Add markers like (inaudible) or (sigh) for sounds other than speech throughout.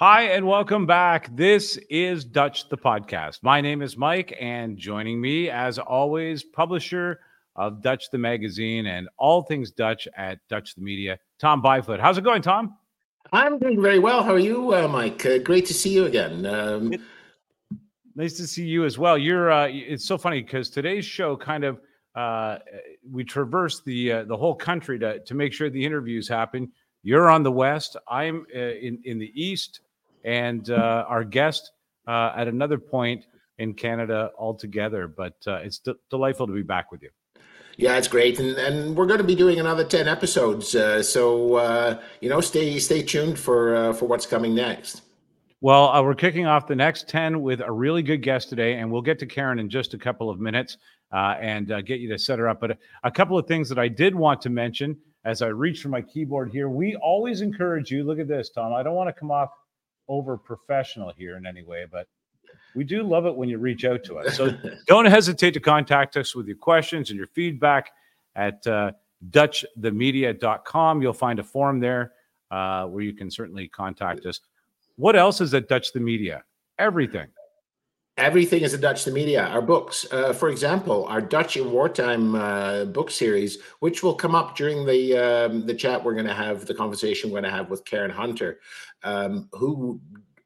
Hi, and welcome back. This is Dutch the podcast. My name is Mike, and joining me, as always, publisher of Dutch the magazine and all things Dutch at Dutch the Media, Tom Bijvoet. How's it going, Tom? I'm doing very well. How are you, uh, Mike? Uh, great to see you again. Um, nice to see you as well. You're. Uh, it's so funny because today's show kind of uh, we traverse the uh, the whole country to to make sure the interviews happen. You're on the west. I'm uh, in in the east and uh, our guest uh, at another point in Canada altogether. But uh, it's d- delightful to be back with you. Yeah, it's great, and and we're going to be doing another ten episodes. Uh, so uh, you know, stay stay tuned for uh, for what's coming next. Well, uh, we're kicking off the next ten with a really good guest today, and we'll get to Karen in just a couple of minutes uh, and uh, get you to set her up. But a, a couple of things that I did want to mention as I reach for my keyboard here. We always encourage you. Look at this, Tom. I don't want to come off over professional here in any way, but we do love it when you reach out to us. So (laughs) don't hesitate to contact us with your questions and your feedback at uh, DutchTheMedia.com. You'll find a form there uh, where you can certainly contact us. What else is at Dutch the Media? Everything. Everything is a Dutch the media. Our books, uh, for example, our Dutch in wartime uh, book series, which will come up during the um, the chat we're going to have, the conversation we're going to have with Karen Hunter, um, who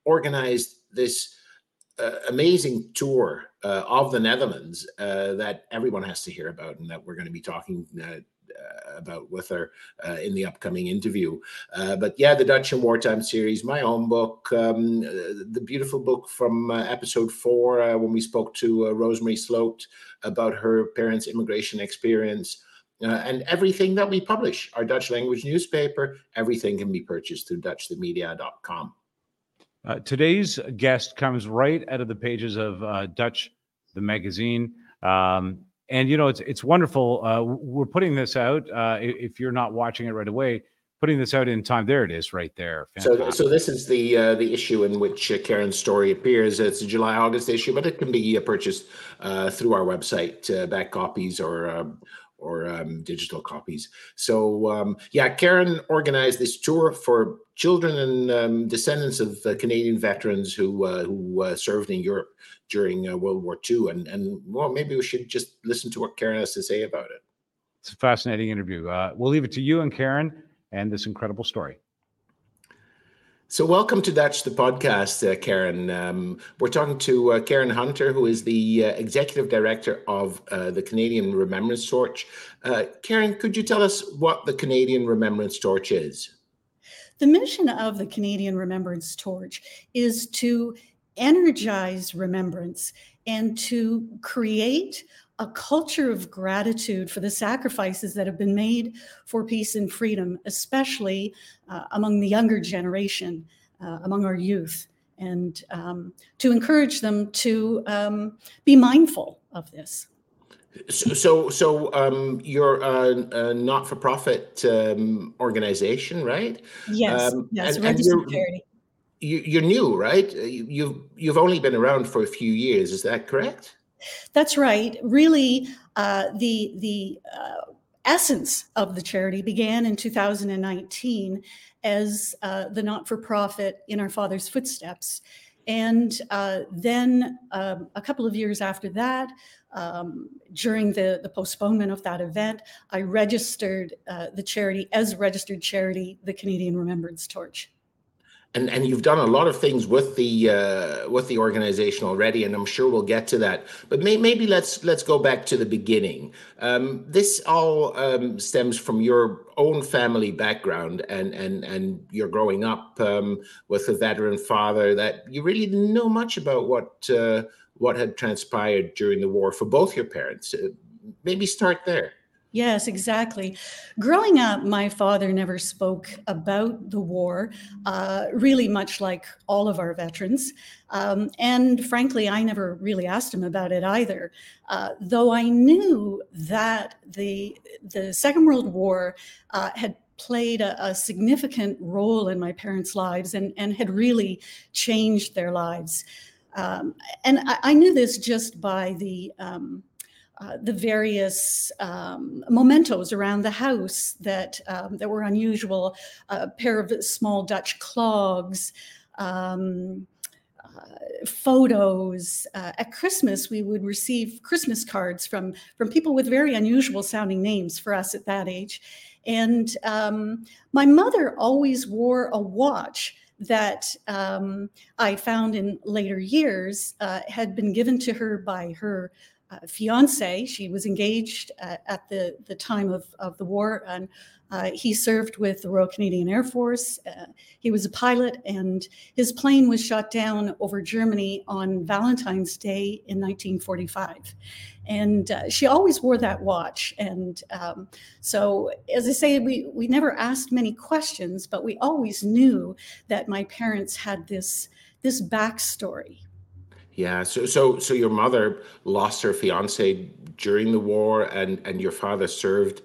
organized this uh, amazing tour uh, of the Netherlands uh, that everyone has to hear about, and that we're going to be talking uh, uh, about with her uh, in the upcoming interview. But yeah, the Dutch in Wartime series, my own book, um, the beautiful book from episode four when we spoke to Rosemary Sloat about her parents' immigration experience. Uh, and everything that we publish, our Dutch language newspaper, everything can be purchased through DutchTheMedia.com. Uh, today's guest comes right out of the pages of uh, Dutch, the magazine. Um, and you know it's it's wonderful. Uh, we're putting this out. Uh, if you're not watching it right away, putting this out in time. There it is, right there. Fantastic. So, so this is the uh, the issue in which uh, Karen's story appears. It's a July August issue, but it can be uh, purchased uh, through our website, uh, back copies or. Or um, digital copies. So um, yeah, Karen organized this tour for children and um, descendants of uh, Canadian veterans who uh, who uh, served in Europe during uh, World War II. And, and well, maybe we should just listen to what Karen has to say about it. It's a fascinating interview. Uh, we'll leave it to you and Karen and this incredible story. So, welcome to Dutch the podcast, uh, Karen. Um, we're talking to uh, Karen Hunter, who is the uh, executive director of uh, the Canadian Remembrance Torch. Uh, Karen, could you tell us what the Canadian Remembrance Torch is? The mission of the Canadian Remembrance Torch is to energize remembrance and to create a culture of gratitude for the sacrifices that have been made for peace and freedom, especially uh, among the younger generation, uh, among our youth, and um, to encourage them to um, be mindful of this. So, so, so um, you're a, a, not-for-profit um, organization, right? Yes, um, yes, and, registered and charity you, are new, right? You've you've only been around for a few years. Is that correct? That's right. Really, uh, the the uh, essence of the charity began in 2019 as uh, the not-for-profit in our Father's footsteps, and uh, then um, a couple of years after that. Um, during the, the postponement of that event, I registered uh, the charity as registered charity, the Canadian Remembrance Torch and and you've done a lot of things with the uh, with the organization already, and I'm sure we'll get to that. But may, maybe let's let's go back to the beginning. Um, this all um, stems from your own family background and and and you're growing up um, with a veteran father that you really didn't know much about what uh, what had transpired during the war for both your parents. Uh, maybe start there. Yes, exactly. Growing up, my father never spoke about the war, uh, really much like all of our veterans. Um, and frankly, I never really asked him about it either. Uh, though I knew that the, the Second World War uh, had played a, a, significant role in my parents' lives and, and had really changed their lives. Um, and I, I, knew this just by the um, uh, the various um, mementos around the house that um, that were unusual, a pair of small Dutch clogs, um, uh, photos. Uh, at Christmas, we would receive Christmas cards from from people with very unusual sounding names for us at that age. And um, my mother always wore a watch that um, I found in later years uh, had been given to her by her uh, fiance. She was engaged uh, at the, the time of, of the war, and uh, he served with the Royal Canadian Air Force. Uh, he was a pilot, and his plane was shot down over Germany on Valentine's Day in 1945. And uh, she always wore that watch. And um, so, as I say, we, we never asked many questions, but we always knew that my parents had this, this backstory. Yeah. So, so, so your mother lost her fiance during the war, and and your father served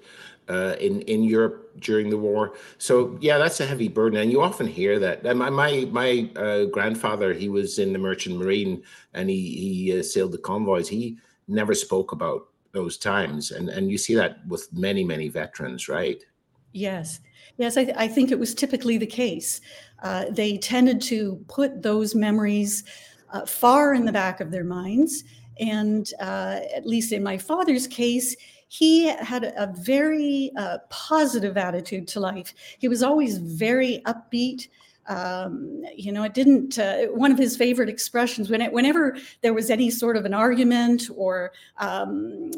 uh, in in Europe during the war. So yeah, that's a heavy burden, and you often hear that. And my my, my uh, grandfather, he was in the Merchant Marine, and he he uh, sailed the convoys. He never spoke about those times, and and you see that with many many veterans, right? Yes, yes, I, th- I think it was typically the case. Uh, they tended to put those memories uh, far in the back of their minds, and uh, at least in my father's case he had a very uh, positive attitude to life. He was always very upbeat. Um, you know, it didn't. Uh, one of his favorite expressions when it, whenever there was any sort of an argument or um,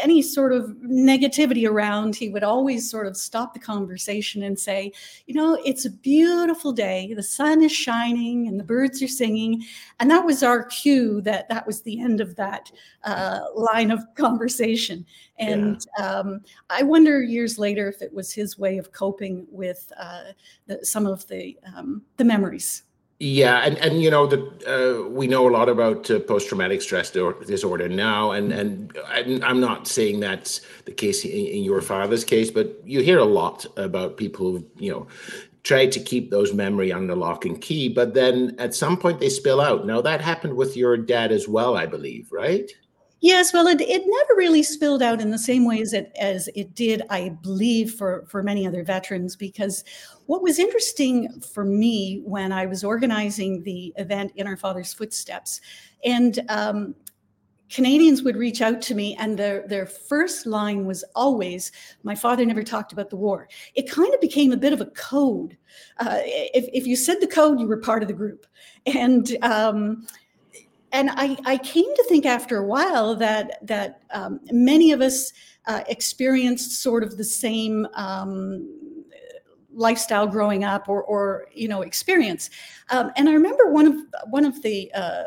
any sort of negativity around, he would always sort of stop the conversation and say, "You know, it's a beautiful day. The sun is shining and the birds are singing," and that was our cue that that was the end of that uh, line of conversation. And yeah. um, I wonder years later if it was his way of coping with uh, the, some of the um, the memories. Yeah, and and you know the uh, we know a lot about uh, post traumatic stress disorder now, and and I'm not saying that's the case in, in, your father's case, but you hear a lot about people who you know try to keep those memory under lock and key, but then at some point they spill out. Now that happened with your dad as well, I believe, right? Yes, well, it, it never really spilled out in the same way as it as it did, I believe, for for many other veterans. Because what was interesting for me when I was organizing the event in our father's footsteps, and um, Canadians would reach out to me, and their their first line was always, "My father never talked about the war." It kind of became a bit of a code. Uh, if if you said the code, you were part of the group, and um, and I, I came to think after a while that that um, many of us uh, experienced sort of the same um, lifestyle growing up or, or you know experience. Um, and I remember one of one of the uh,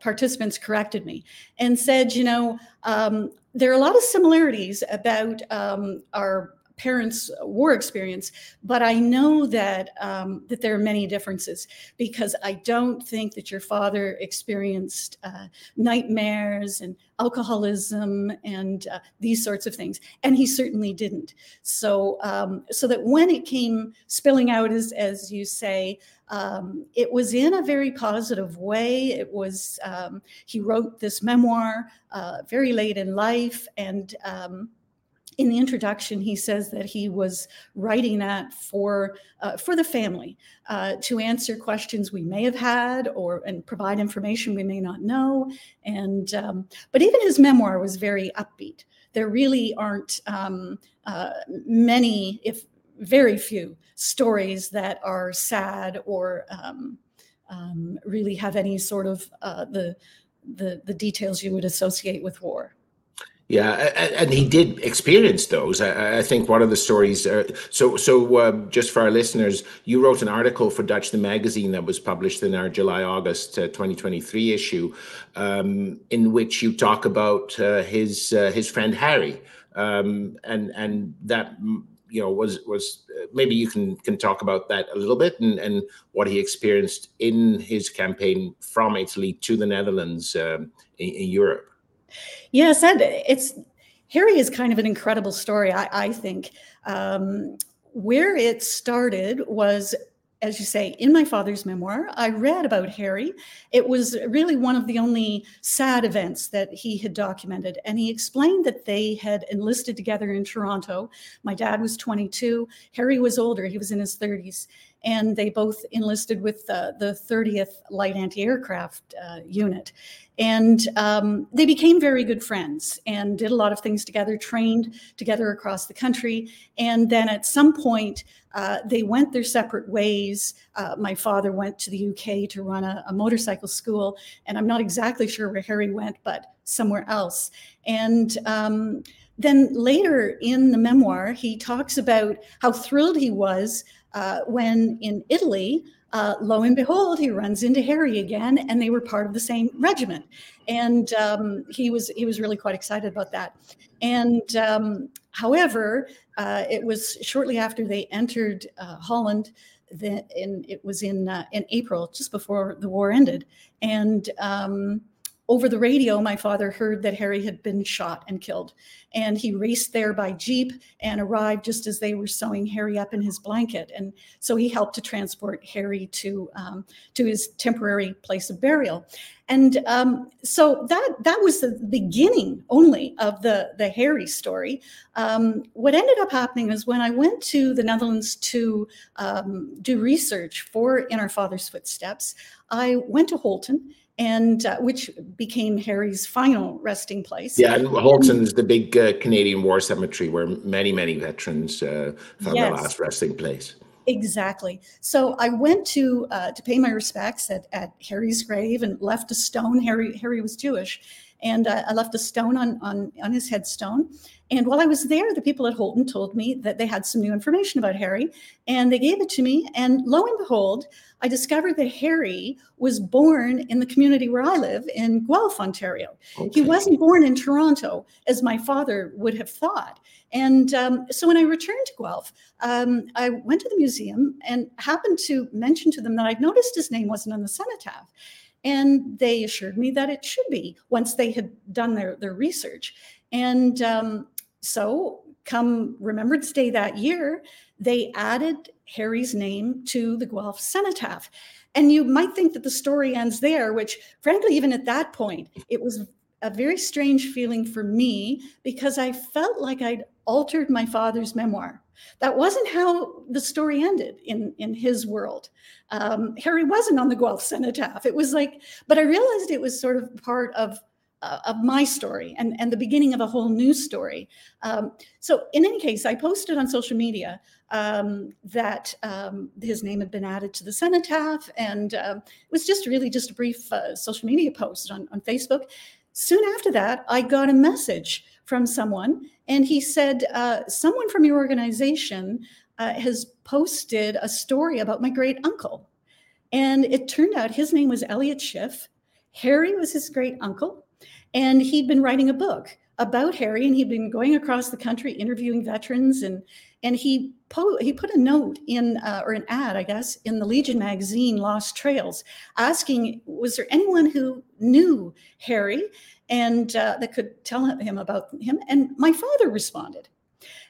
participants corrected me and said, you know, um, there are a lot of similarities about um, our parents' war experience, but I know that um, that there are many differences because I don't think that your father experienced uh, nightmares and alcoholism and uh, these sorts of things, and he certainly didn't. So, um, so that when it came spilling out, as as you say. Um, it was in a very positive way. It was, um, he wrote this memoir uh, very late in life, and um, in the introduction, he says that he was writing that for uh, for the family uh, to answer questions we may have had or and provide information we may not know. And um, but even his memoir was very upbeat. There really aren't um, uh, many, if very few, stories that are sad or um, um really have any sort of uh, the the the details you would associate with war. Yeah, and he did experience those. I think one of the stories. Uh, so, so um, just for our listeners, you wrote an article for Dutch the magazine that was published in our July August uh, 2023 issue, um, in which you talk about uh, his uh, his friend Harry, um, and and that mm, you know was was uh, maybe you can can talk about that a little bit and and what he experienced in his campaign from Italy to the Netherlands um, in, in Europe. Yes, and it's Harry is kind of an incredible story. I, I think um, where it started was as you say, in my father's memoir, I read about Harry. It was really one of the only sad events that he had documented. And he explained that they had enlisted together in Toronto. My dad was 22, Harry was older, he was in his 30s. And they both enlisted with the, the 30th Light Anti Aircraft uh, Unit. And um, they became very good friends and did a lot of things together, trained together across the country. And then at some point, uh, they went their separate ways. Uh, my father went to the UK to run a, a, motorcycle school, and I'm not exactly sure where Harry went, but somewhere else. And um, then later in the memoir, he talks about how thrilled he was uh, when in Italy, uh, lo and behold, he runs into Harry again, and they were part of the same regiment. And um, he was he was really quite excited about that. And um, however, uh, it was shortly after they entered uh, Holland. That it was in uh, in April, just before the war ended, and um, over the radio, my father heard that Harry had been shot and killed. And he raced there by Jeep and arrived just as they were sewing Harry up in his blanket. And so he helped to transport Harry to, um, to his temporary place of burial. And um, so that, that was the beginning only of the, the Harry story. Um, what ended up happening is when I went to the Netherlands to um, do research for In Our Father's Footsteps, I went to Holten and uh, which became Harry's final resting place. Yeah, and Holten's the big uh, Canadian War Cemetery where many, many veterans uh, found yes. their last resting place. Exactly. So I went to uh, to pay my respects at, at Harry's grave and left a stone. Harry Harry was Jewish, and uh, I left a stone on, on on his headstone. And while I was there, the people at Holten told me that they had some new information about Harry, and they gave it to me. And lo and behold, I discovered that Harry was born in the community where I live in Guelph, Ontario. Okay. He wasn't born in Toronto, as my father would have thought. And um, so when I returned to Guelph, um, I went to the museum and happened to mention to them that I'd noticed his name wasn't on the cenotaph. And they assured me that it should be once they had done their, their research. And um, so, come Remembrance Day that year, they added Harry's name to the Guelph cenotaph. And you might think that the story ends there, which, frankly, even at that point, it was a very strange feeling for me because I felt like I'd altered my father's memoir. That wasn't how the story ended in, in his world. Um, Harry wasn't on the Guelph cenotaph. It was like, but I realized it was sort of part of uh, of my story and, and the beginning of a whole new story. Um, so, in any case, I posted on social media um, that um, his name had been added to the cenotaph, and uh, it was just really just a brief uh, social media post on, on Facebook. Soon after that, I got a message from someone, and he said, uh, Someone from your organization uh, has posted a story about my great uncle. And it turned out his name was Elliot Schiff. Harry was his great uncle. And he'd been writing a book about Harry, and he'd been going across the country interviewing veterans, and and he po- he put a note in uh, or an ad, I guess, in the Legion magazine, Lost Trails, asking was there anyone who knew Harry and uh, that could tell him about him, and my father responded.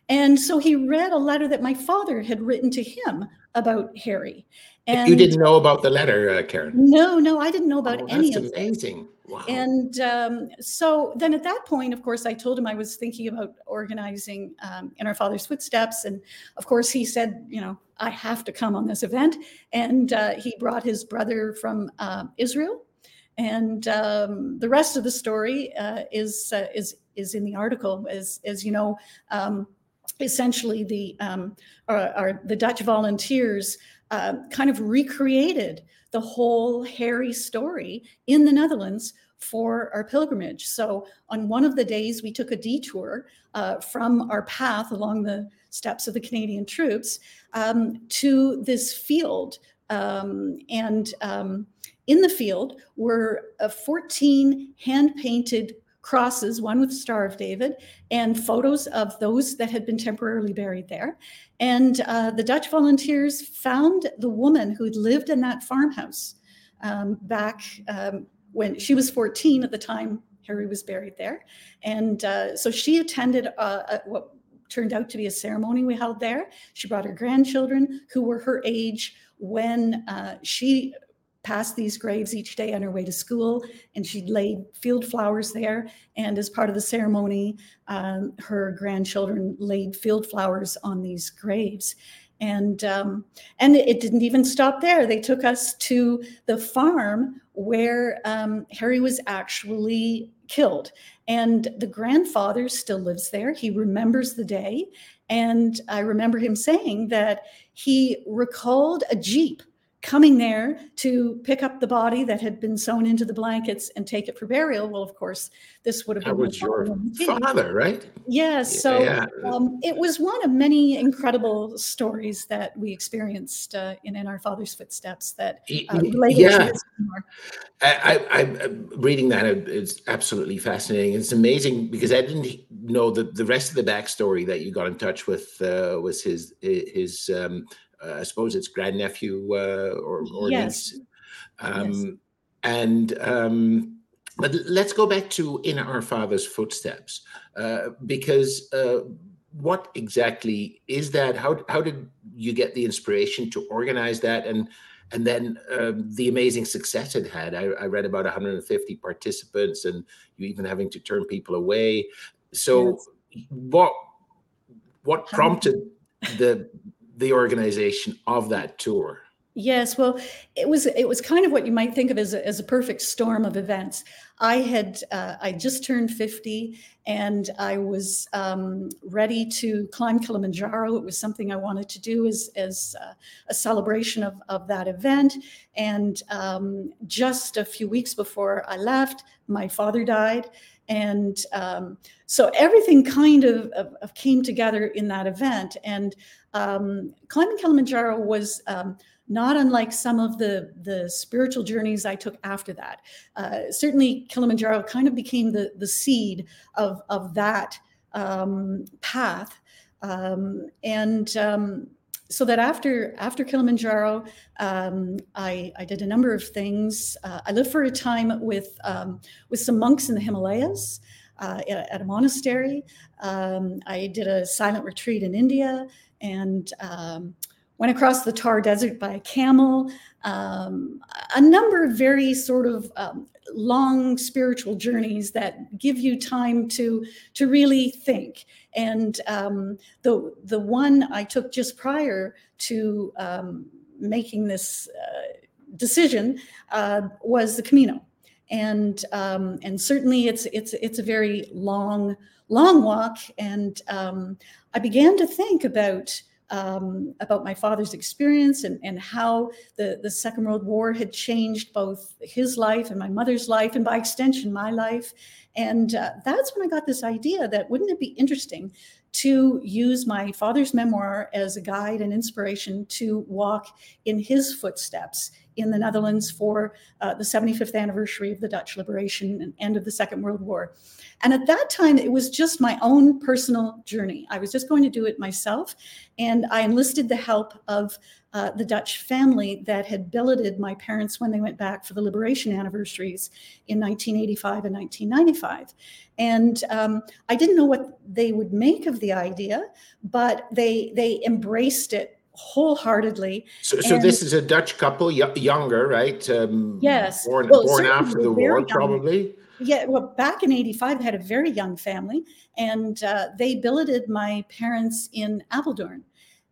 And so he read a letter that my father had written to him about Harry. And you didn't know about the letter, uh, Karen? No, no, I didn't know about oh, any of it. That's amazing. Wow. And um, so then at that point, of course, I told him I was thinking about organizing um, in our father's footsteps. And of course, he said, you know, I have to come on this event. And uh, he brought his brother from uh, Israel. And um, the rest of the story uh, is uh, is is in the article. As as you know, um, essentially the um, are, are the Dutch volunteers uh, kind of recreated the whole Harry story in the Netherlands for our pilgrimage. So on one of the days, we took a detour uh, from our path along the steps of the Canadian troops um, to this field. Um, and um, in the field were uh, 14 hand painted crosses, one with the Star of David, and photos of those that had been temporarily buried there. And uh, the Dutch volunteers found the woman who had lived in that farmhouse um, back um, when she was 14 at the time Harry was buried there. And uh, so she attended uh, a, what turned out to be a ceremony we held there. She brought her grandchildren who were her age when uh, she passed these graves each day on her way to school, and she laid field flowers there. And as part of the ceremony, um, her grandchildren laid field flowers on these graves. And um, and it didn't even stop there. They took us to the farm where um, Harry was actually killed. And the grandfather still lives there. He remembers the day. And I remember him saying that he recalled a Jeep coming there to pick up the body that had been sewn into the blankets and take it for burial. Well, of course, this would have that been was your father, right? Yes. So Yeah. um, it was one of many incredible stories that we experienced uh, in, in our father's footsteps that uh, related yeah. to this. I, I, I'm reading that. It's absolutely fascinating. It's amazing because I didn't know the, the rest of the backstory that you got in touch with uh, was his his um, uh, I suppose it's grandnephew uh, or, or Yes. niece. Um, And um, but let's go back to in our father's footsteps uh, because uh, what exactly is that? How how did you get the inspiration to organize that and and then um, the amazing success it had. I, I read about 150 participants, and you even having to turn people away. So, what what prompted the the organization of that tour? Yes, well, it was it was kind of what you might think of as a, as a perfect storm of events. I had uh, I just turned fifty, and I was um, ready to climb Kilimanjaro. It was something I wanted to do as as uh, a celebration of of that event. And um, just a few weeks before I left, my father died, and um, so everything kind of, of, of came together in that event. And um, climbing Kilimanjaro was um, not unlike some of the the spiritual journeys I took after that. Uh, certainly, Kilimanjaro kind of became the the seed of of that um, path, um, and um, so that after after Kilimanjaro, um, I, I did a number of things. Uh, I lived for a time with um, with some monks in the Himalayas. Uh, at, a monastery, um, I did a silent retreat in India, and um, went across the Thar Desert by camel, um, a number of very sort of um, long spiritual journeys that give you time to to really think. And um, the the one I took just prior to um, making this uh, decision uh, was the Camino, and um, and certainly it's it's it's a very long long walk, and um, I began to think about um, about my father's experience and, and how the, the Second World War had changed both his life and my mother's life, and by extension, my life. And uh, that's when I got this idea that wouldn't it be interesting to use my father's memoir as a guide and inspiration to walk in his footsteps in the Netherlands for uh, the 75th anniversary of the Dutch liberation and end of the Second World War. And at that time, it was just my own personal journey. I was just going to do it myself. And I enlisted the help of uh, the Dutch family that had billeted my parents when they went back for the liberation anniversaries in 1985 and 1995. And um, I didn't know what they would make of the idea, but they they embraced it wholeheartedly. So, so this is a Dutch couple, younger, right? Um, Yes. born Well, born after the war, young. probably. Yeah, well, back in 85, I had a very young family, and uh, they billeted my parents in Apeldoorn.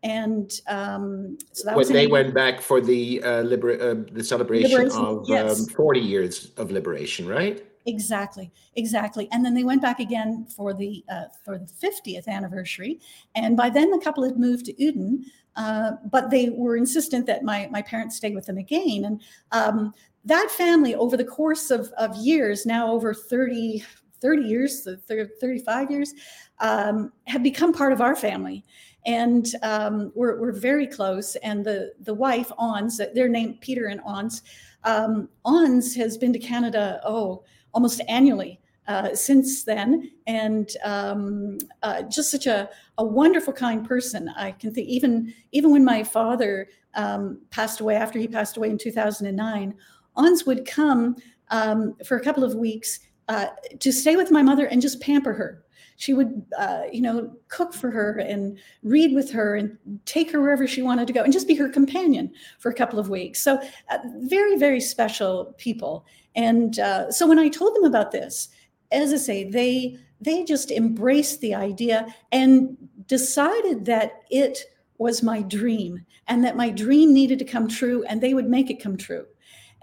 And um, so that When they 80 went back for the uh, liber- uh, the celebration Liberation, of yes. um, 40 years of liberation, right? Exactly, exactly. And then they went back again for the uh, for the 50th anniversary. And by then, the couple had moved to Uden, uh, but they were insistent that my my parents stay with them again. And um, that family, over the course of of years, now over 30 30 years, so thir- 35 years, um, have become part of our family. And um, we're, we're very close. And the the wife, Ons, their name Peter and Ons, um, Ons has been to Canada. Oh almost annually uh, since then, and um, uh, just such a, a wonderful, kind person. I can think even even when my father um, passed away, after he passed away in 2009, Ons would come um, for a couple of weeks uh, to stay with my mother and just pamper her. She would, uh, you know, cook for her and read with her and take her wherever she wanted to go and just be her companion for a couple of weeks. So, uh, very, very special people. And uh, so when I told them about this, as I say, they they just embraced the idea and decided that it was my dream and that my dream needed to come true and they would make it come true.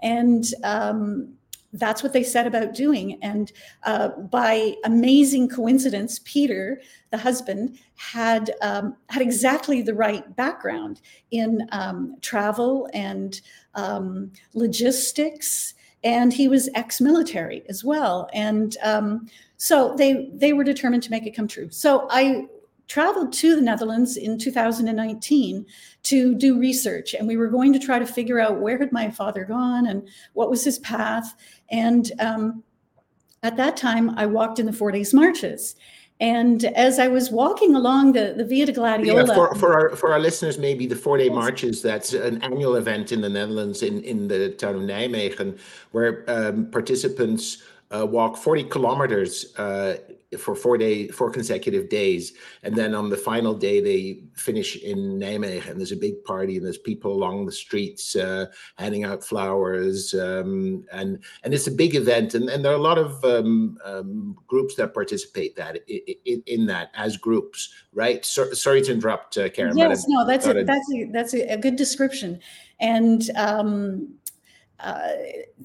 And um, that's what they set about doing. And uh, by amazing coincidence, Peter, the husband, had um, had exactly the right background in um, travel and um, logistics, and he was ex-military as well. And um, so they they were determined to make it come true. So I traveled to the Netherlands in 2019 to do research and we were going to try to figure out where had my father gone and what was his path. And um, at that time i walked in the four days marches. And as i was walking along the, the via de gladiola yeah, for, for, our, for our listeners maybe the four day marches that's an annual event in the netherlands in, in the town of nijmegen where um, participants uh, walk 40 kilometers uh, for four day, four consecutive days, and then on the final day they finish in Nijmegen. And there's a big party, and there's people along the streets uh, handing out flowers, um, and and it's a big event. And, and there are a lot of um, um, groups that participate that in, in, that as groups, right? So, sorry to interrupt, uh, Karen. Yes, no, that's a, that's a, that's a, a good description, and. Uh,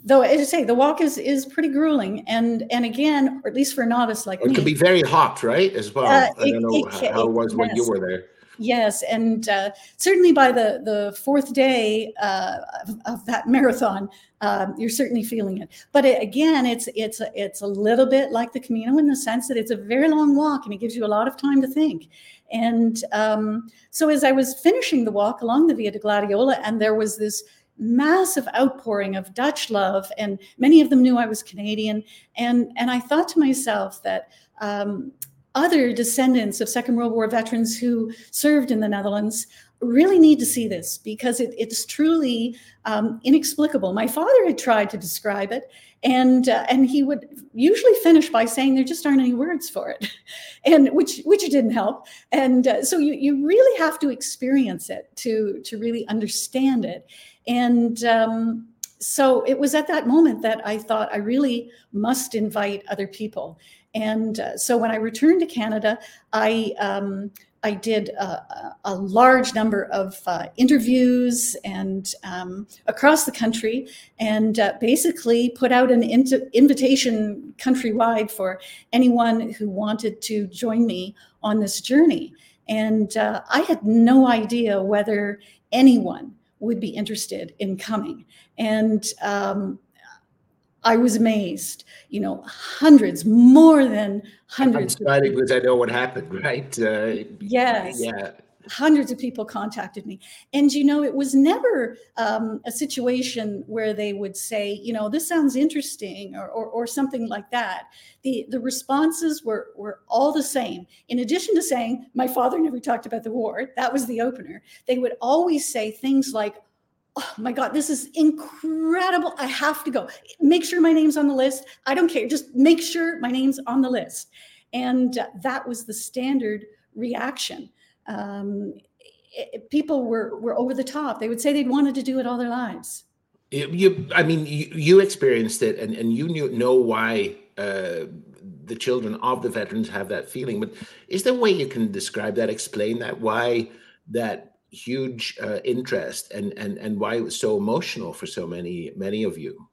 though as I say, the walk is is pretty grueling, and and again, or at least for a novice like it me, can be very hot, right? As well. Uh, I don't know it, how, how, it was when you were there. Yes, and uh, certainly by the the fourth day uh, of, of, that marathon, um, you're certainly feeling it. But it, again, it's it's a, it's a little bit like the Camino in the sense that it's a very long walk, and it gives you a lot of time to think. And um, so, as I was finishing the walk along the Via de Gladiola, and there was this massive outpouring of Dutch love, and many of them knew I was Canadian. And, and I thought to myself that um, other descendants of Second World War veterans who served in the Netherlands really need to see this because it, it's truly um, inexplicable. My father had tried to describe it, and uh, and he would usually finish by saying there just aren't any words for it, (laughs) and which which didn't help. And uh, so you you really have to experience it to to really understand it. And um, so it was at that moment that I thought I really must invite other people. And uh, so when I returned to Canada, I um, I did a, a, large number of uh, interviews and um, across the country, and uh, basically put out an invitation countrywide for anyone who wanted to join me on this journey. And uh, I had no idea whether anyone would be interested in coming. And um, I was amazed, you know, hundreds, more than hundreds. I'm excited because I know what happened, (laughs) right? Uh, yes. Yeah hundreds of people contacted me. And you know it was never um, a situation where they would say you know this sounds interesting or, or, or, something like that. The the responses were were all the same. In addition to saying my father never talked about the war that was the opener. They would always say things like oh my god this is incredible. I have to go. Make sure my name's on the list. I don't care. Just make sure my name's on the list. And uh, that was the standard reaction um, it, people were were over the top. They would say they'd wanted to do it all their lives. You, I mean, you, you experienced it, and and you knew know why uh, the children of the veterans have that feeling. But is there a way you can describe that, explain that, why that huge uh, interest, and and and why it was so emotional for so many many of you?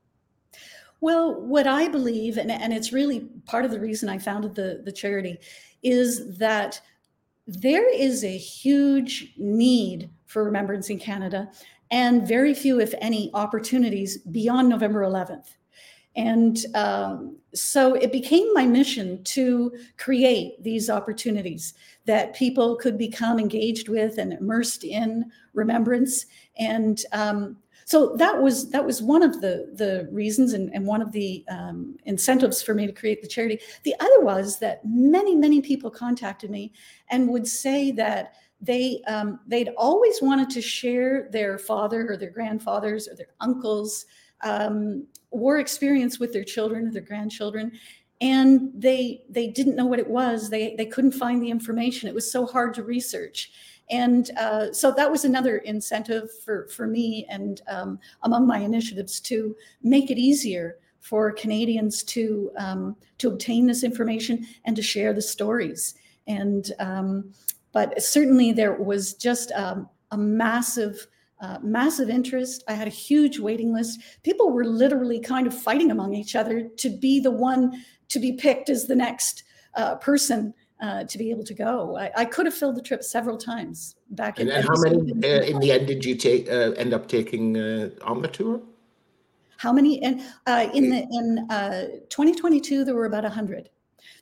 Well, what I believe, and, and it's really part of the reason I founded the, the charity, is that there is a huge need for remembrance in Canada and very few, if any, opportunities beyond November 11th. And um, so it became my mission to create these opportunities that people could become engaged with and immersed in remembrance. And um, so that was that was one of the the reasons and, and one of the um, incentives for me to create the charity. The other was that many many people contacted me and would say that they um, they'd always wanted to share their father or their grandfathers or their uncles um, war experience with their children or their grandchildren and they they didn't know what it was. They they couldn't find the information. It was so hard to research and uh, so that was another incentive for, for me and um, among my initiatives to make it easier for Canadians to, um, to obtain this information and to share the stories. And um, but certainly there was just um, a massive uh, massive interest. I had a huge waiting list. People were literally kind of fighting among each other to be the one to be picked as the next uh, person uh, to be able to go. I, I, could have filled the trip several times back. And, in, and how many uh, in the end did you take uh, end up taking uh, on the tour? How many? And in the in 2022 there were about hundred.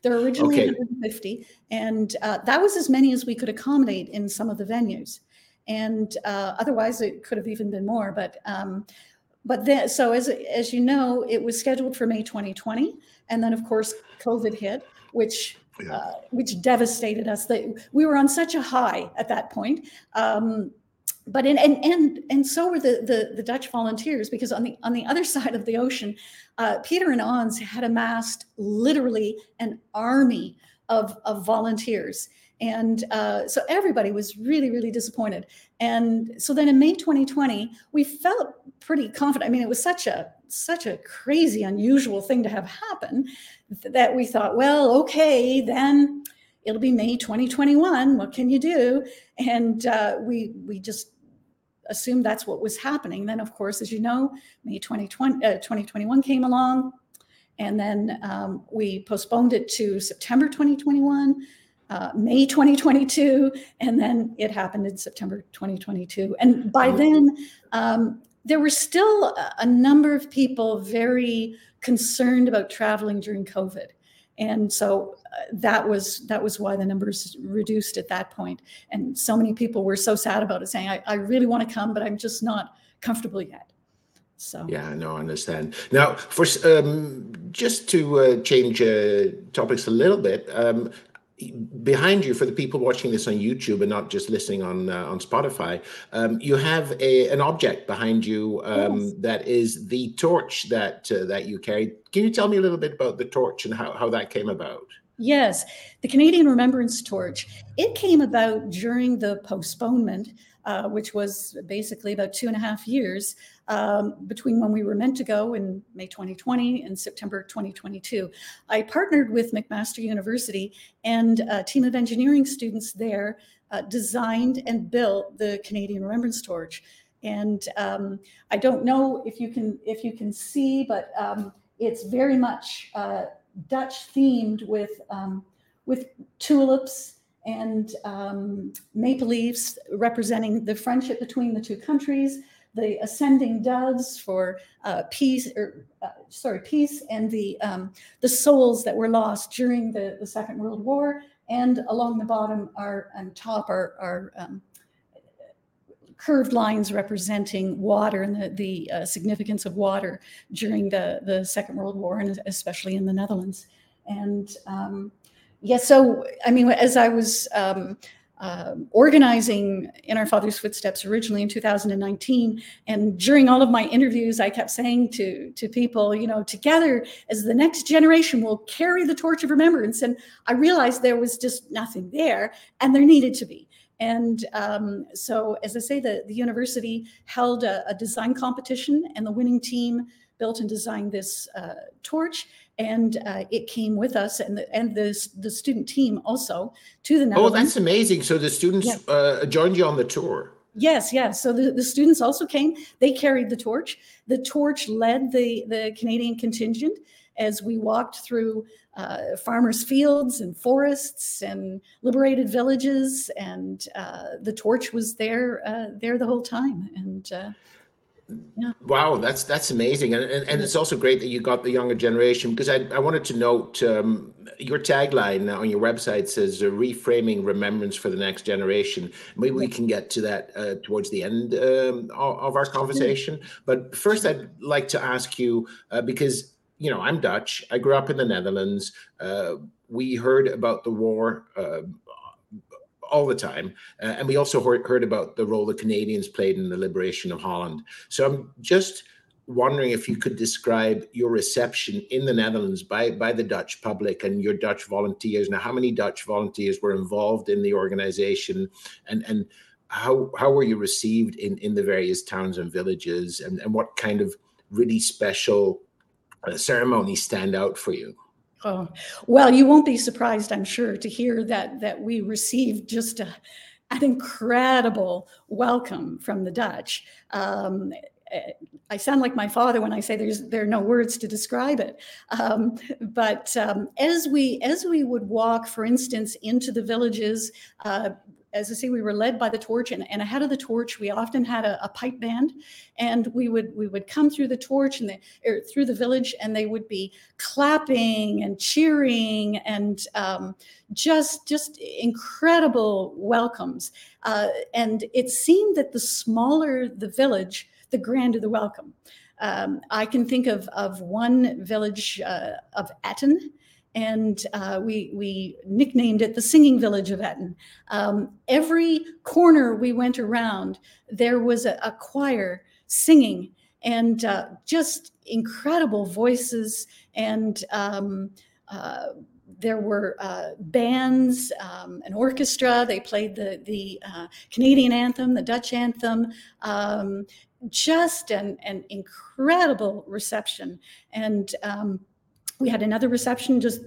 There were originally okay. 150, and that was as many as we could accommodate in some of the venues and uh, otherwise it could have even been more. But um, but then, so as as you know, it was scheduled for May 2020, and then of course COVID hit, which uh, which devastated us. That we were on such a high at that point. Um, but in, and and and so were the, the, the Dutch volunteers because on the on the other (laughs) side of the ocean, uh, Peter and Ons had amassed literally an army of of volunteers and uh, so everybody was really, really disappointed. And so then in May 2020, we felt pretty confident. I mean, it was such a such a crazy, unusual thing to have happen that we thought, well, okay, then it'll be May 2021. What can you do? And uh, we we just assumed that's what was happening. Then, of course, as you know, May 2020, uh, 2021 came along, and then um, we postponed it to September 2021 uh, May 2022, and then it happened in September 2022. And by then, um, there were still a number of people very concerned about traveling during COVID, and so uh, that was that was why the numbers reduced at that point. And so many people were so sad about it, saying, "I, I really want to come, but I'm just not comfortable yet." So yeah, no, I understand. Now, for um, just to uh, change uh, topics a little bit, um, behind you for the people watching this on YouTube and not just listening on uh, on Spotify, um, you have a, an object behind you um, yes. that is the torch that uh, that you carry. Can you tell me a little bit about the torch and how, how that came about? Yes, the Canadian Remembrance Torch. It came about during the postponement uh, which was basically about two and a half years um, between when we were meant to go in May 2020 and September 2022. I partnered with McMaster University, and a team of engineering students there uh, designed and built the Canadian Remembrance Torch. And um, I don't know if you can if you can see, but um, it's very much uh, Dutch themed with um, with tulips and um, maple leaves representing the friendship between the two countries, the ascending doves for uh, peace, or uh, sorry, peace, and the um, the souls that were lost during the, the Second World War. And along the bottom are and top are, are um, curved lines representing water and the, the uh, significance of water during the, the Second World War, and especially in the Netherlands. And um, yeah, so I mean, as I was um, uh, organizing in our father's footsteps originally in 2019 and during all of my interviews i kept saying to to people you know together as the next generation will carry the torch of remembrance. And i realized there was just nothing there and there needed to be. And um, so as i say the, the university held a, a design competition and the winning team built and designed this uh, torch and uh, it came with us and the, and the, the student team also to the Netherlands. Oh, that's amazing. So the students yeah. uh, joined you on the tour. Yes, yes. So the, the students also came. They carried the torch. The torch led the, the Canadian contingent as we walked through uh, farmers' fields and forests and liberated villages. And uh, the torch was there uh, there the whole time. And uh, yeah. Wow, that's that's amazing, and, and, and it's also great that you got the younger generation because I, I wanted to note um, your tagline on your website says uh, reframing remembrance for the next generation. Maybe we can get to that uh, towards the end um, of, our conversation. But first, I'd like to ask you uh, because you know I'm Dutch. I grew up in the Netherlands. Uh, we heard about the war uh, all the time. Uh, and we also heard, about the role the Canadians played in the liberation of Holland. So I'm just wondering if you could describe your reception in the Netherlands by, by the Dutch public and your Dutch volunteers. Now, how many Dutch volunteers were involved in the organization and, and how, how were you received in, in the various towns and villages and, and what kind of really special uh, ceremonies stand out for you? Oh, well, you won't be surprised, I'm sure, to hear that that we received just a, an incredible welcome from the Dutch. Um, I sound like my father when I say there's there are no words to describe it. Um, but um, as we as we would walk, for instance, into the villages, uh, as I say, we were led by the torch, and, and ahead of the torch, we often had a, a, pipe band, and we would we would come through the torch and the, er, through the village, and they would be clapping and cheering and um, just just incredible welcomes. Uh, and it seemed that the smaller the village, the grander the welcome. Um, I can think of of one village uh, of Etten and uh, we we nicknamed it the singing village of Etten. Um, every corner we went around, there was a, a choir singing, and uh, just incredible voices, and um, uh, there were uh, bands, um, an orchestra. They played the the uh, Canadian anthem, the Dutch anthem. Um, just an, an incredible reception, and um, we had another reception just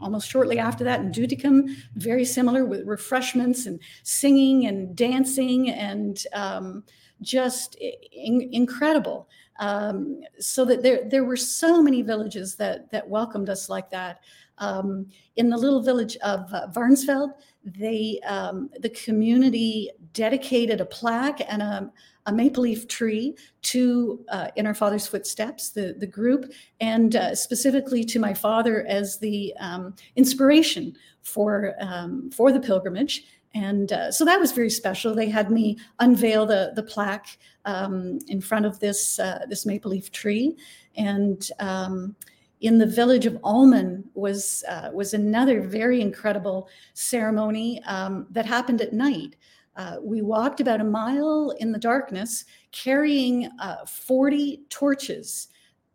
almost shortly after that in Doetinchem, very similar with refreshments and singing and dancing and um, just in, incredible. Um, so that there there were so many villages that that welcomed us like that. Um, in the little village of uh, Warnsveld, they um, the community dedicated a plaque and a, a maple leaf tree to uh, In Our Father's Footsteps, the, the group, and uh, specifically to my father as the um, inspiration for, um, for the pilgrimage. And uh, so that was very special. They had me unveil the, the plaque um, in front of this, uh, this maple leaf tree. And um, in the village of Almen was, uh, was another very incredible ceremony um, that happened at night. Uh, we walked about a mile in the darkness carrying uh, 40 torches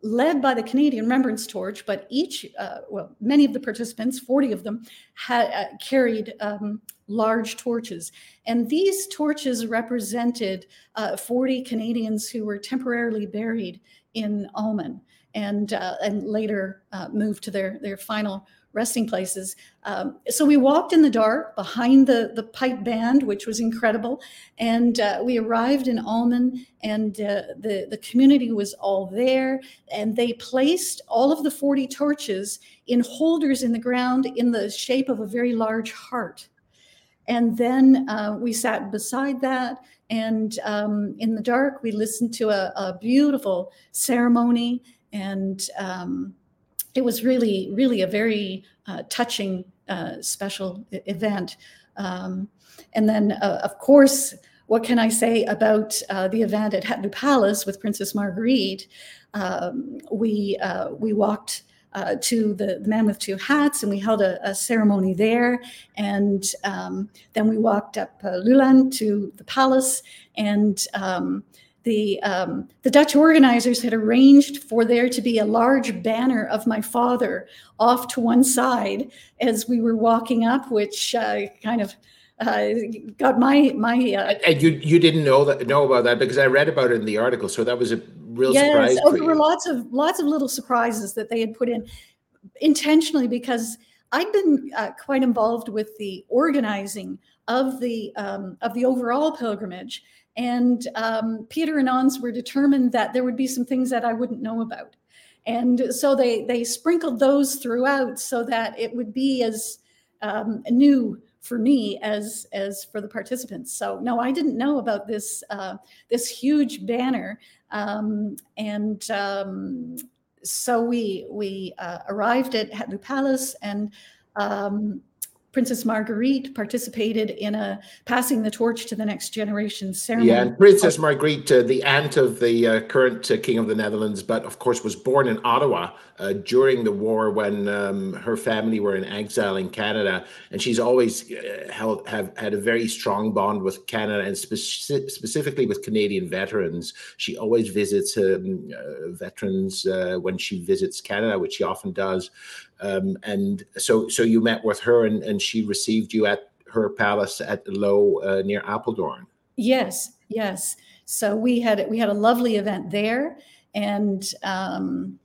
led by the Canadian Remembrance Torch, but each, uh, well, many of the participants, 40 of them, had uh, carried um, large torches. And these torches represented uh, 40 Canadians who were temporarily buried in Almen and, uh, and later moved to their, their final resting places. Um, so we walked in the dark behind the, the pipe band, which was incredible. And uh, we arrived in Almen, and uh, the, the community was all there. And they placed all of the 40 torches in holders in the ground in the shape of a very large heart. And then uh, we sat beside that. And um, in the dark, we listened to a, a beautiful ceremony. And um, it was really, really a very uh, touching, uh, special event. Um, and then, uh, of course, what can I say about uh, the event at Het Loo Palace with Princess Margriet? Um, we uh, we walked uh, to the, the, man with two hats, and we held a, a ceremony there. And um, then we walked up uh, Loolaan to the palace, and um, the um, the Dutch organizers had arranged for there to be a large banner of my father off to one side as we were walking up, which uh, kind of uh, got my my. Uh, and you you didn't know that know about that because I read about it in the article, so that was a real yes, surprise. Oh, there were lots of lots of little surprises that they had put in intentionally because I'd been uh, quite involved with the organizing of the um, of the overall pilgrimage and um, Peter and Ons were determined that there would be some things that I wouldn't know about. And so they, they sprinkled those throughout so that it would be as um, new for me as as for the participants. So no, I didn't know about this uh, this huge banner, um, and um, so we we uh, arrived at Het Loo Palace, and um, Princess Margriet participated in a passing the torch to the next generation ceremony. Yeah, and Princess Margriet, uh, the aunt of the uh, current uh, King of the Netherlands, but of course was born in Ottawa uh, during the war when um, her family were in exile in Canada, and she's always uh, held have had a very strong bond with Canada and speci- specifically with Canadian veterans. She always visits um, uh, veterans when she visits Canada, which she often does. Um, and so, so you met with her, and, and she received you at her palace at Loo uh, near Apeldoorn. Yes, yes. So we had we had a lovely event there, and um,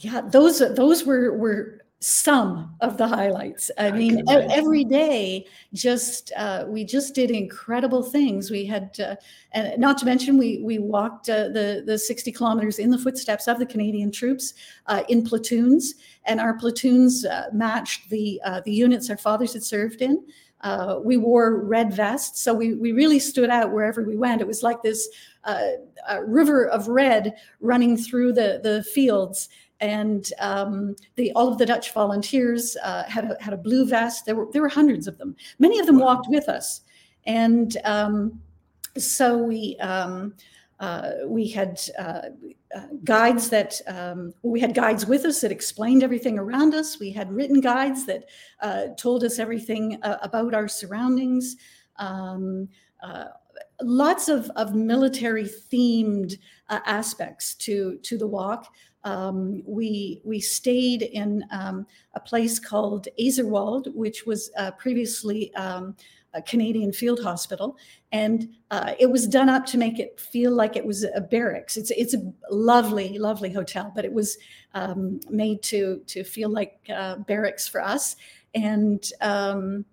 yeah, those those were were some of the highlights. I, I mean, every day, just uh, we just did incredible things. We had, uh, and not to mention, we we walked uh, the the sixty kilometers in the footsteps of the Canadian troops uh, in platoons, and our platoons uh, matched the uh, the units our fathers had served in. we wore red vests, so we we really stood out wherever we went. It was like this river of red running through the the fields and um, the all of the Dutch volunteers uh, had a had a blue vest. There were there were hundreds of them. Many of them walked with us, and um, so we um, uh, we had uh, uh guides that um, we had guides with us that explained everything around us. We had written guides that uh, told us everything uh, about our surroundings. Um, lots of, of military themed aspects to to the walk um, we we stayed in um, a place called Aizerwald, which was uh, previously um, a Canadian field hospital, and uh, it was done up to make it feel like it was a barracks. It's it's a lovely, lovely hotel, but it was um, made to to feel like uh, barracks for us, and um,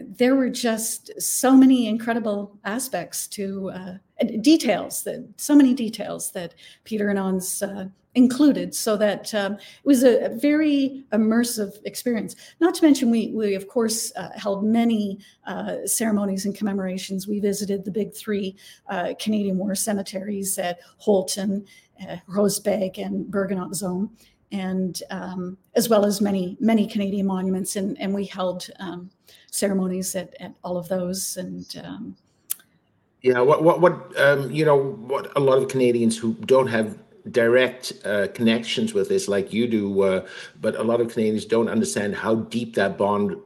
there were just so many incredible aspects to uh, details that so many details that Peter and Ons uh, included, so that um, it was a, very immersive experience. Not to mention, we we of course uh, held many uh, ceremonies and commemorations. We visited the big three uh, Canadian War cemeteries at Holten, uh, Groesbeek, and Bergen-op-Zoom and um, as well as many many Canadian monuments, and and we held um, ceremonies at, at all of those, and um, yeah, what what what um, you know what a lot of Canadians who don't have direct uh, connections with this like you do, uh, but a lot of Canadians don't understand how deep that bond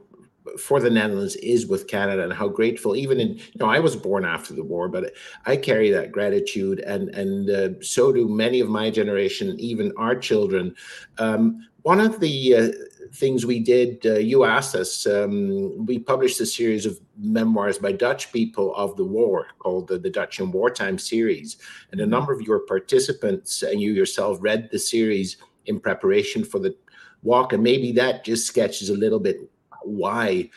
for the Netherlands is with Canada and how grateful even in you know I was born after the war but I carry that gratitude and and uh, so do many of my generation even our children. Um, one of the uh, things we did uh, you asked us um, we published a series of memoirs by Dutch people of the war called the, the Dutch in Wartime series. And a number of your participants and you yourself read the series in preparation for the walk. And maybe that just sketches a little bit why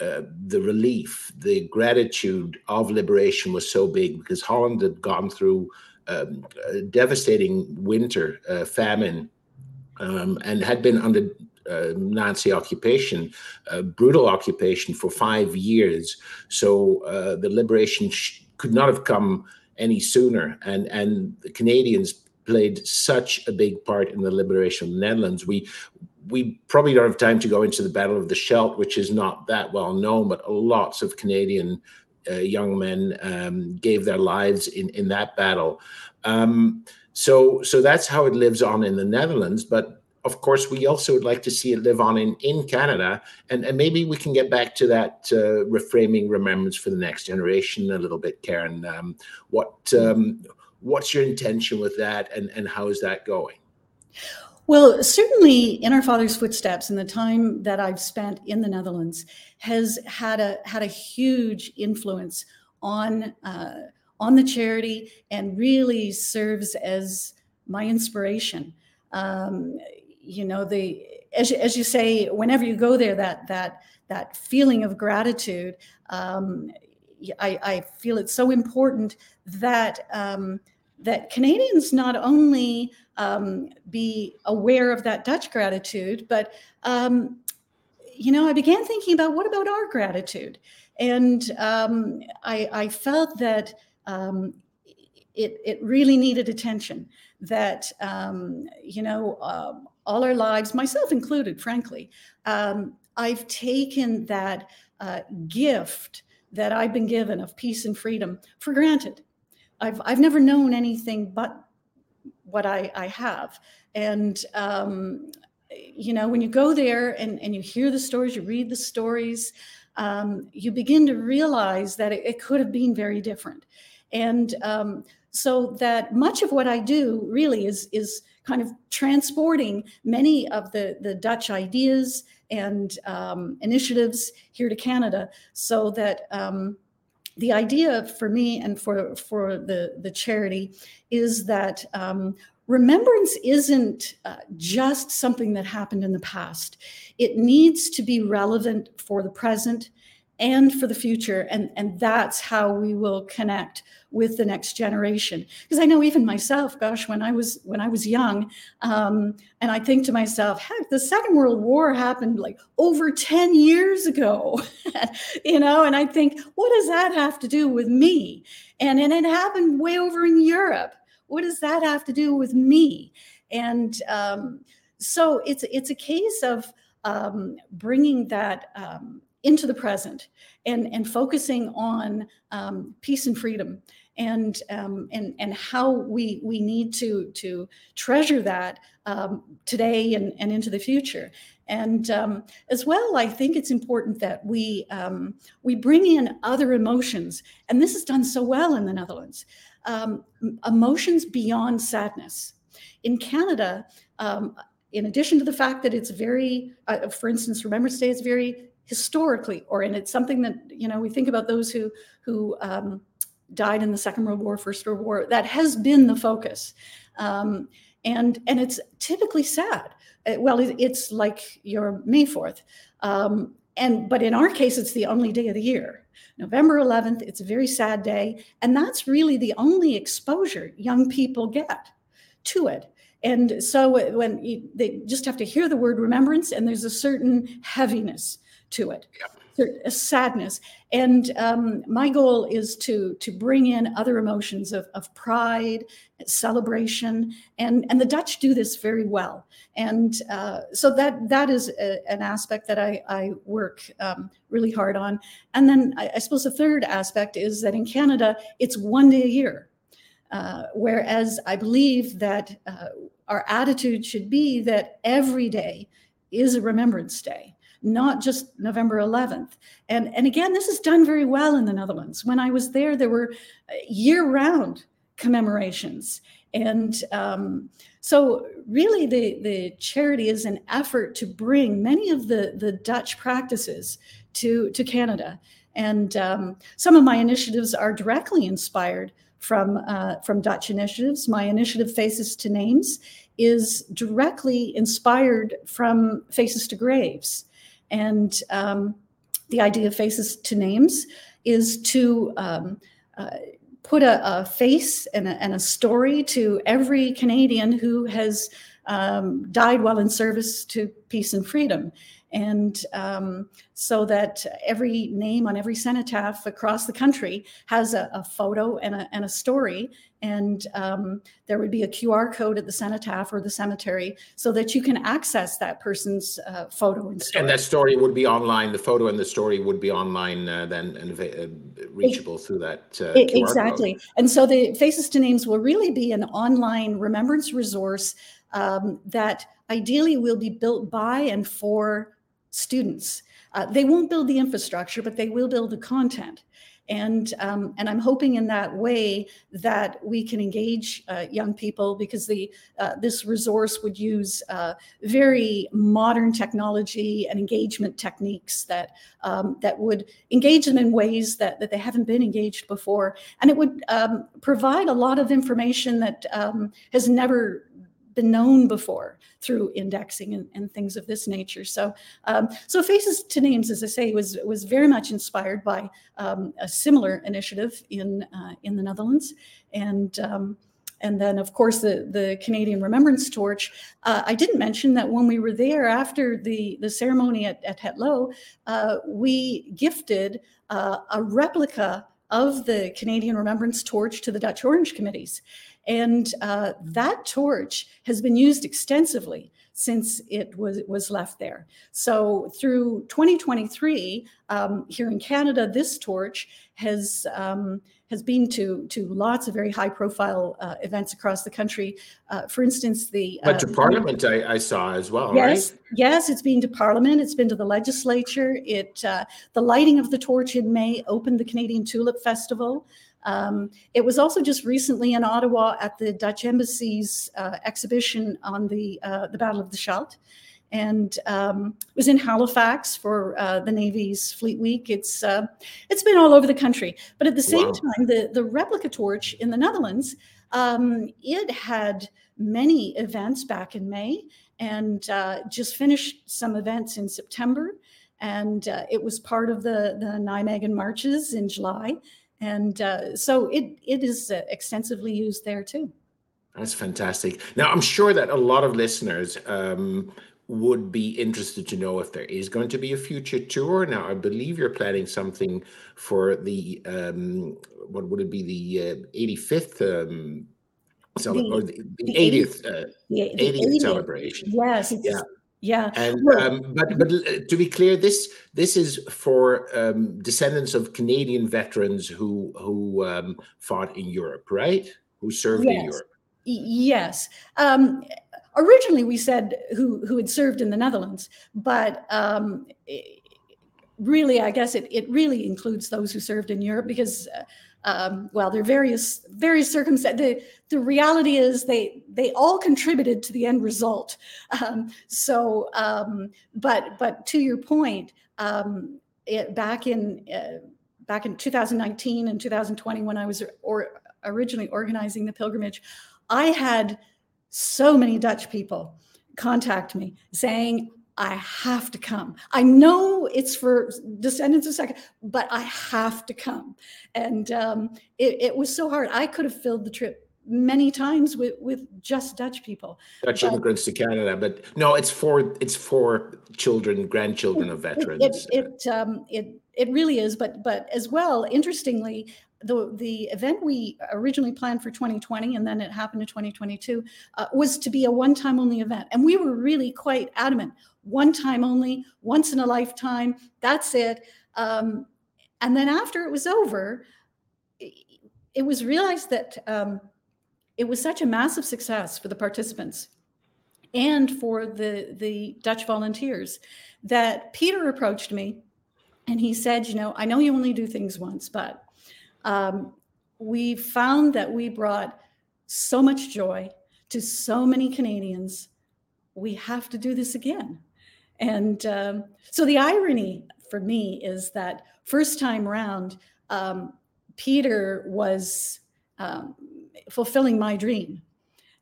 uh, the relief, the gratitude of liberation was so big because Holland had gone through um, a devastating winter, uh, famine, um, and had been under uh, Nazi occupation, brutal occupation for five years. So uh, the liberation could not have come any sooner. And and the Canadians played such a big part in the liberation of the Netherlands. We we probably don't have time to go into the Battle of the Scheldt, which is not that well known, but lots of Canadian uh, young men um, gave their lives in in that battle. Um, so so that's how it lives on in the Netherlands, but. Of course, we also would like to see it live on in, in Canada, and, and maybe we can get back to that uh, reframing remembrance for the next generation a little bit, Karen. Um, what um, what's your intention with that, and, and how is that going? Well, certainly in our father's footsteps and the time that I've spent in the Netherlands has had a had a huge influence on uh, on the charity and really serves as my inspiration. Um, you know, the as, as you say, whenever you go there, that that that feeling of gratitude, um, I, I, feel it's so important that um, that Canadians not only um, be aware of that Dutch gratitude, but um, you know, I began thinking about what about our gratitude, and um, I, I, felt that um, it it really needed attention. That um, you know, um, all our lives, myself included, frankly, I've taken that uh, gift that I've been given of peace and freedom for granted I've I've never known anything but what I, I have. And um, you know, when you go there and, and you hear the stories, you read the stories, um, you begin to realize that it, it, could have been very different. And um, so that much of what I do really is is kind of transporting many of the the Dutch ideas and um, initiatives here to Canada, so that um, the idea for me and for for the the charity is that um, remembrance isn't uh, just something that happened in the past. It needs to be relevant for the present and for the future. And, and that's how we will connect with the next generation. Because I know even myself, gosh, when I was when I was young, um, and I think to myself, heck, the Second World War happened like over 10 years ago. (laughs) you know, and I think, what does that have to do with me? And, and it happened way over in Europe. What does that have to do with me? And um, so it's it's a case of um, bringing that um, into the present and, and focusing on um, peace and freedom and um, and and how we we need to to treasure that um, today and, and into the future. And um, as well, I think it's important that we um, we bring in other emotions, and this is done so well in the Netherlands. Um, emotions beyond sadness. In Canada, in addition to the fact that it's very, uh, for instance, Remembrance Day is very historically oriented, something that you know we think about those who who um, died in the Second World War, First World War. That has been the focus, um, and and it's typically sad. Uh, well, it's like your May Fourth, um, and but in our case, it's the only day of the year. November 11th, it's a very sad day, and that's really the only exposure young people get to it. And so when you, they just have to hear the word remembrance, and there's a certain heaviness to it. A sadness, and um, my goal is to to bring in other emotions of, of pride, celebration, and and the Dutch do this very well, and uh, so that that is a, an aspect that I, I work um, really hard on, and then I, I, suppose the third aspect is that in Canada it's one day a year, uh, whereas I believe that uh, our attitude should be that every day is a Remembrance Day not just November 11th. And, and again, this is done very well in the Netherlands. When I was there, there were uh, year round commemorations. And um, so, really, the, the charity is an effort to bring many of the, the Dutch practices to, to Canada. And um, some of my initiatives are directly inspired from, uh, from Dutch initiatives. My initiative, Faces to Names, is directly inspired from Faces to Graves. And um, the idea of faces to names is to um, uh, put a, a face and a, and a, story to every Canadian who has um, died while in service to peace and freedom and um, so that every name on every cenotaph across the country has a, a photo and a, and a story. And um, there would be a qr code at the cenotaph or the cemetery so that you can access that person's uh, photo and story. and that story would be online. The photo and the story would be online uh, then and uh, reachable it, through that uh, exactly code. and so the faces to names will really be an online remembrance resource um, that ideally will be built by and for students. Uh, they won't build the infrastructure, but they will build the content. And, um, and I'm hoping in that way that we can engage uh, young people because the, uh, this resource would use uh, very modern technology and engagement techniques that, um, that would engage them in ways that, that they haven't been engaged before. And it would um, provide a lot of information that um, has never been known before through indexing and, and things of this nature. So, um, so Faces to Names, as I say, was was very much inspired by um, a similar initiative in uh, in the Netherlands, and. Um, and then, of course, the, the Canadian Remembrance Torch. Uh, I didn't mention that when we were there after the, the ceremony at, at Het Loo, uh, we gifted uh, a replica of the Canadian Remembrance Torch to the Dutch Orange Committees. And uh, that torch has been used extensively since it was, was left there. So through 2023, um, here in Canada, this torch has um, has been to to lots of very high profile uh, events across the country. Uh, for instance, the but to uh, Parliament, I, I, saw as well. Yes, right? yes, it's been to Parliament. It's been to the legislature. It uh, the lighting of the torch in May opened the Canadian Tulip Festival. Um, it was also just recently in Ottawa at the Dutch Embassy's uh, exhibition on the uh, the Battle of the Scheldt. and um, was in Halifax for uh, the Navy's Fleet Week. It's uh, it's been all over the country, but at the same wow. time, the the replica torch in the Netherlands, um, it had many events back in May, and uh, just finished some events in September, and uh, it was part of the the Nijmegen marches in July, and uh, so it it is uh, extensively used there too. That's fantastic. Now, I'm sure that a lot of listeners um, would be interested to know if there is going to be a future tour. Now, I believe you're planning something for the um, what would it be the uh, 85th um, cel- the, or the, the 80th, uh, the, 80th, 80th, celebration. Yes. Yeah. Yeah. And um, but but uh, to be clear, this this is for um, descendants of Canadian veterans who who um, fought in Europe, right? Who served yes. in Europe. Yes. Um, originally, we said who who had served in the Netherlands, but um, really, I guess it, it really includes those who served in Europe because, uh, um, well, there are various various circumstances. The, the reality is they they all contributed to the end result. Um, so, um, but but to your point, um, it, back in uh, back in 2019 and 2020 when I was or originally organizing the pilgrimage. I had so many Dutch people contact me saying, I have to come. I know it's for descendants of second, but I have to come. And um, it, it, was so hard. I could have filled the trip many times with, with just Dutch people. Dutch but, immigrants to Canada, but no, it's for it's for children, grandchildren of veterans. It it, it, um, it it really is, but but as well, interestingly, the the event we originally planned for 2020 and then it happened in 2022 uh, was to be a one time only event and we were really quite adamant one time only once in a lifetime that's it um, and then after it was over it was realized that um, it was such a massive success for the participants and for the the dutch volunteers that peter approached me and he said you know i know you only do things once but um, we found that we brought so much joy to so many Canadians. We have to do this again. And um, so the irony for me is that first time round, um, Peter was um, fulfilling my dream.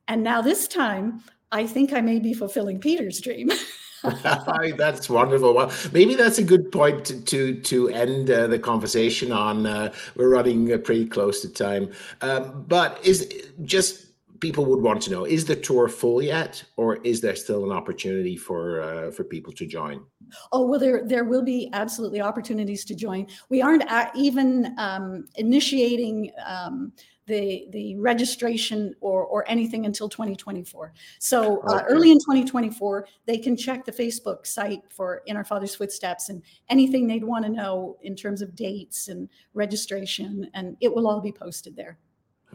And now this time, I think I may be fulfilling Peter's dream. (laughs) (laughs) that's wonderful. Well, maybe that's a good point to to, to end uh, the conversation on. Uh, we're running uh, pretty close to time, um, but is just people would want to know: is the tour full yet, or is there still an opportunity for uh, for people to join? Oh well, there there will be absolutely opportunities to join. We aren't even um, initiating. Um, the the registration or or anything until 2024. So uh, okay. early in 2024, they can check the Facebook site for In Our Father's Footsteps and anything they'd want to know in terms of dates and registration, and it will all be posted there.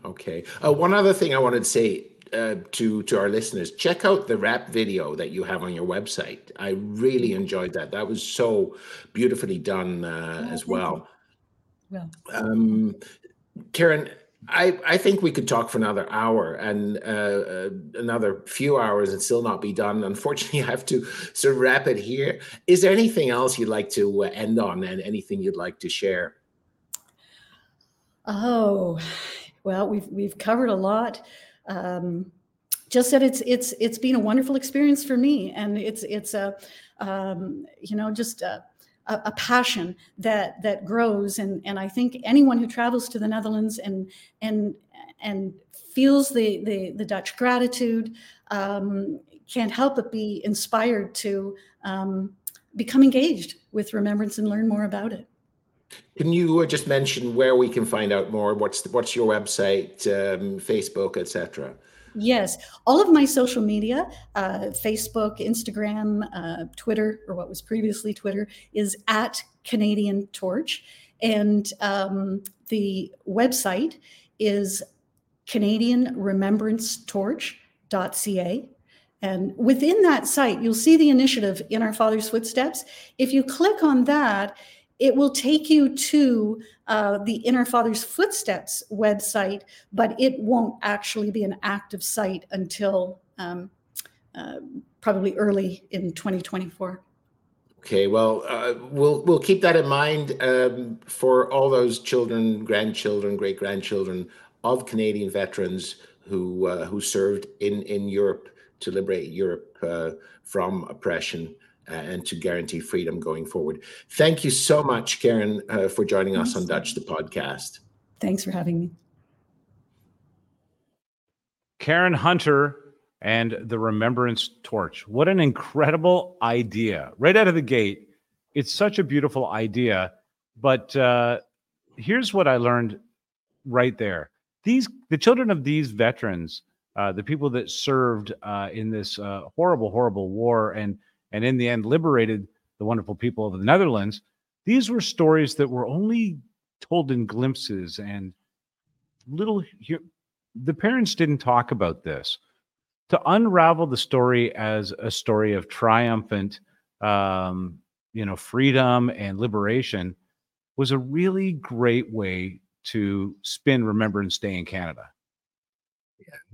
Okay. Uh, one other thing I wanted to say uh, to to our listeners check out the rap video that you have on your website i really enjoyed that that was so beautifully done uh, as well well um, karen I, I think we could talk for another hour and uh, uh, another few hours and still not be done. Unfortunately, (laughs) I have to sort of wrap it here. Is there anything else you'd like to uh, end on and anything you'd like to share? Oh, well, we've we've covered a lot. Um, just that it's it's it's been a wonderful experience for me, and it's it's a um, you know just. A, a, passion that that grows and and I think anyone who travels to the Netherlands and and and feels the the, the Dutch gratitude um, can't help but be inspired to um, become engaged with remembrance and learn more about it. Can you uh, just mention where we can find out more? What's the, what's your website, um, Facebook, etc. Yes, all of my social media, uh, Facebook, Instagram, uh, Twitter, or what was previously Twitter, is at Canadian Torch. And um, the website is Canadian Remembrance Torch.ca. And within that site, you'll see the initiative in Our Father's Footsteps. If you click on that, it will take you to uh, the In Our Father's Footsteps website, but it won't actually be an active site until um, uh, probably early in 2024. Okay, well, uh, we'll we'll keep that in mind um, for all those children, grandchildren, great grandchildren of Canadian veterans who uh, who served in in Europe to liberate Europe uh, from oppression and to guarantee freedom going forward. Thank you so much, Karen, uh, for joining us on Dutch the podcast. Thanks for having me. Karen Hunter and the Remembrance Torch. What an incredible idea. Right out of the gate, it's such a beautiful idea. But uh, here's what I learned right there. These the children of these veterans, uh, the people that served uh, in this uh, horrible, horrible war, and and in the end liberated the wonderful people of the Netherlands. These were stories that were only told in glimpses and little. The parents didn't talk about this to unravel the story as a story of triumphant, um, you know, freedom and liberation was a really great way to spin Remembrance Day in Canada.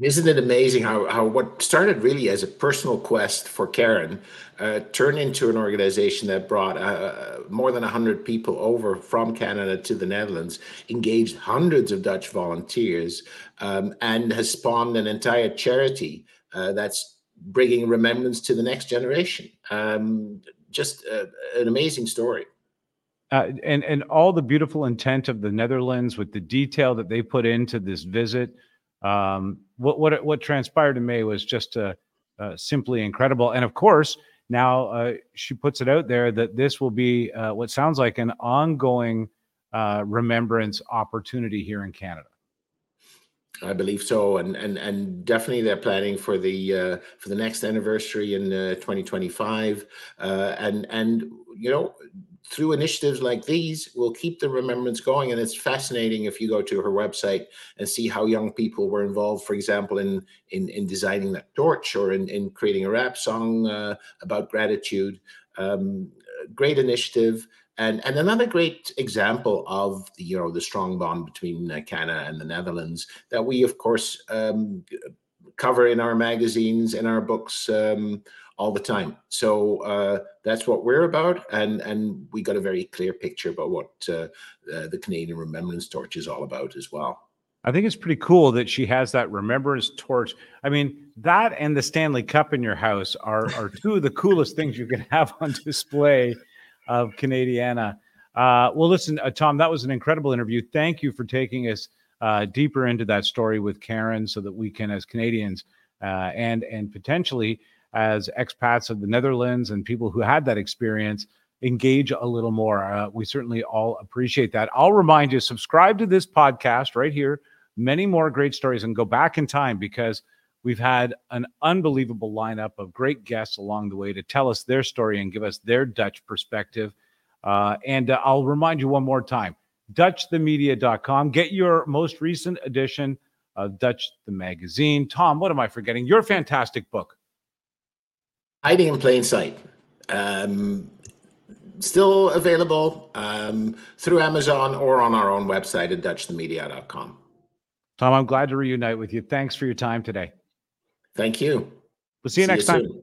Isn't it amazing how, how what started really as a personal quest for Karen uh, turned into an organization that brought uh, more than 100 people over from Canada to the Netherlands, engaged hundreds of Dutch volunteers, um, and has spawned an entire charity uh, that's bringing remembrance to the next generation. Um, just uh, an amazing story. Uh, and and all the beautiful intent of the Netherlands with the detail that they put into this visit. Um, what what what transpired in May was just uh, uh, simply incredible. And of course, now uh, she puts it out there that this will be uh, what sounds like an ongoing uh, remembrance opportunity here in Canada. I believe so, and and and definitely they're planning for the uh, for the next anniversary in uh, 2025, uh, and and you know through initiatives like these, we'll keep the remembrance going. And it's fascinating if you go to her website and see how young people were involved, for example, in in, in designing that torch or in, in creating a rap song uh, about gratitude. Um, great initiative. And, and another great example of the you know the strong bond between uh, Canada and the Netherlands that we of course um, cover in our magazines in our books um, all the time. So uh, that's what we're about, and and we got a very clear picture about what uh, uh, the Canadian Remembrance Torch is all about as well. I think it's pretty cool that she has that Remembrance Torch. I mean, that and the Stanley Cup in your house are are (laughs) two of the coolest things you can have on display of Canadiana. Uh, well, listen, uh, Tom, that was an incredible interview. Thank you for taking us uh, deeper into that story with Karen, so that we can, as Canadians, uh, and and potentially as expats of the Netherlands and people who had that experience engage a little more. Uh, we certainly all appreciate that. I'll remind you subscribe to this podcast right here. Many more great stories and go back in time because we've had an unbelievable lineup of great guests along the way to tell us their story and give us their Dutch perspective. Uh, and uh, I'll remind you one more time DutchTheMedia.com. Get your most recent edition of Dutch the Magazine. Tom, what am I forgetting? Your fantastic book. Hiding in Plain Sight. Um, still available um, through Amazon or on our own website at DutchTheMedia.com. Tom, I'm glad to reunite with you. Thanks for your time today. Thank you. We'll see you see next you time. Soon.